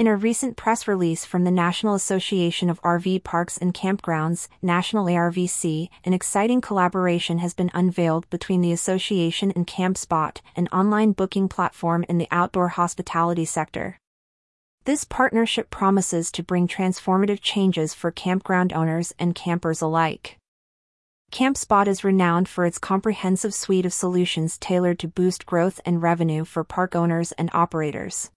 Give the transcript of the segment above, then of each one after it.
In a recent press release from the National Association of RV Parks and Campgrounds, National ARVC, an exciting collaboration has been unveiled between the association and CampSpot, an online booking platform in the outdoor hospitality sector. This partnership promises to bring transformative changes for campground owners and campers alike. CampSpot is renowned for its comprehensive suite of solutions tailored to boost growth and revenue for park owners and operators.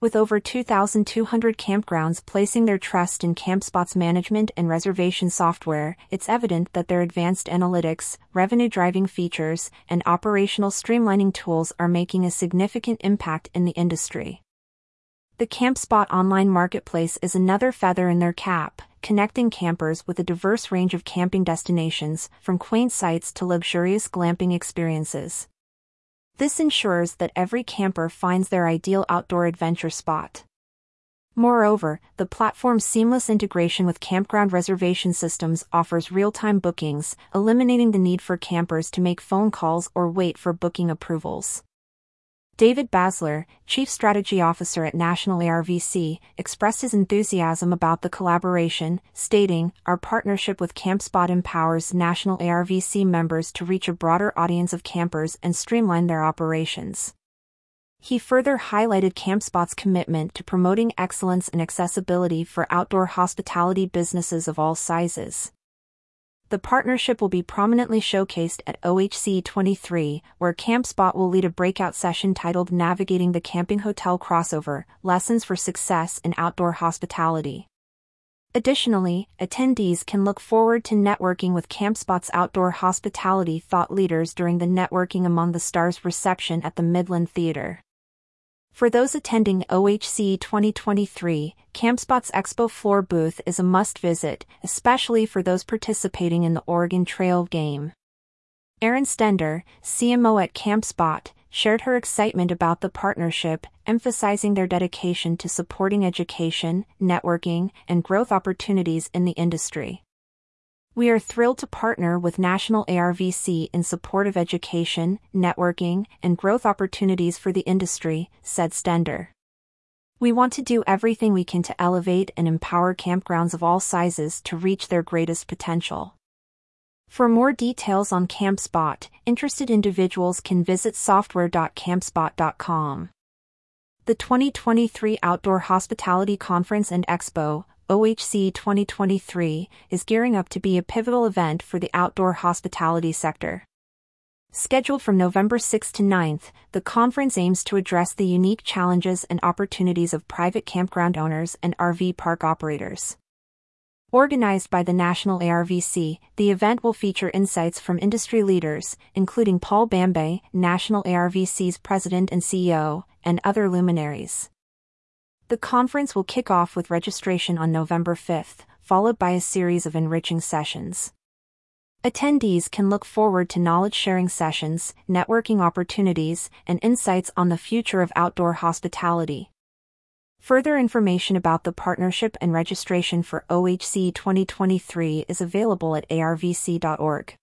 With over 2,200 campgrounds placing their trust in CampSpot's management and reservation software, it's evident that their advanced analytics, revenue driving features, and operational streamlining tools are making a significant impact in the industry. The CampSpot online marketplace is another feather in their cap, connecting campers with a diverse range of camping destinations, from quaint sites to luxurious glamping experiences. This ensures that every camper finds their ideal outdoor adventure spot. Moreover, the platform's seamless integration with campground reservation systems offers real time bookings, eliminating the need for campers to make phone calls or wait for booking approvals. David Basler, Chief Strategy Officer at National ARVC, expressed his enthusiasm about the collaboration, stating, Our partnership with CampSpot empowers National ARVC members to reach a broader audience of campers and streamline their operations. He further highlighted CampSpot's commitment to promoting excellence and accessibility for outdoor hospitality businesses of all sizes the partnership will be prominently showcased at OHC 23, where CampSpot will lead a breakout session titled Navigating the Camping Hotel Crossover Lessons for Success in Outdoor Hospitality. Additionally, attendees can look forward to networking with CampSpot's outdoor hospitality thought leaders during the Networking Among the Stars reception at the Midland Theater. For those attending OHC 2023, CampSpot's Expo Floor booth is a must visit, especially for those participating in the Oregon Trail game. Erin Stender, CMO at CampSpot, shared her excitement about the partnership, emphasizing their dedication to supporting education, networking, and growth opportunities in the industry. We are thrilled to partner with National ARVC in support of education, networking, and growth opportunities for the industry, said Stender. We want to do everything we can to elevate and empower campgrounds of all sizes to reach their greatest potential. For more details on CampSpot, interested individuals can visit software.campspot.com. The 2023 Outdoor Hospitality Conference and Expo, OHC 2023 is gearing up to be a pivotal event for the outdoor hospitality sector. Scheduled from November 6 to 9th, the conference aims to address the unique challenges and opportunities of private campground owners and RV park operators. Organized by the National ARVC, the event will feature insights from industry leaders, including Paul Bambei, National ARVC's president and CEO, and other luminaries. The conference will kick off with registration on November 5th, followed by a series of enriching sessions. Attendees can look forward to knowledge sharing sessions, networking opportunities, and insights on the future of outdoor hospitality. Further information about the partnership and registration for OHC 2023 is available at arvc.org.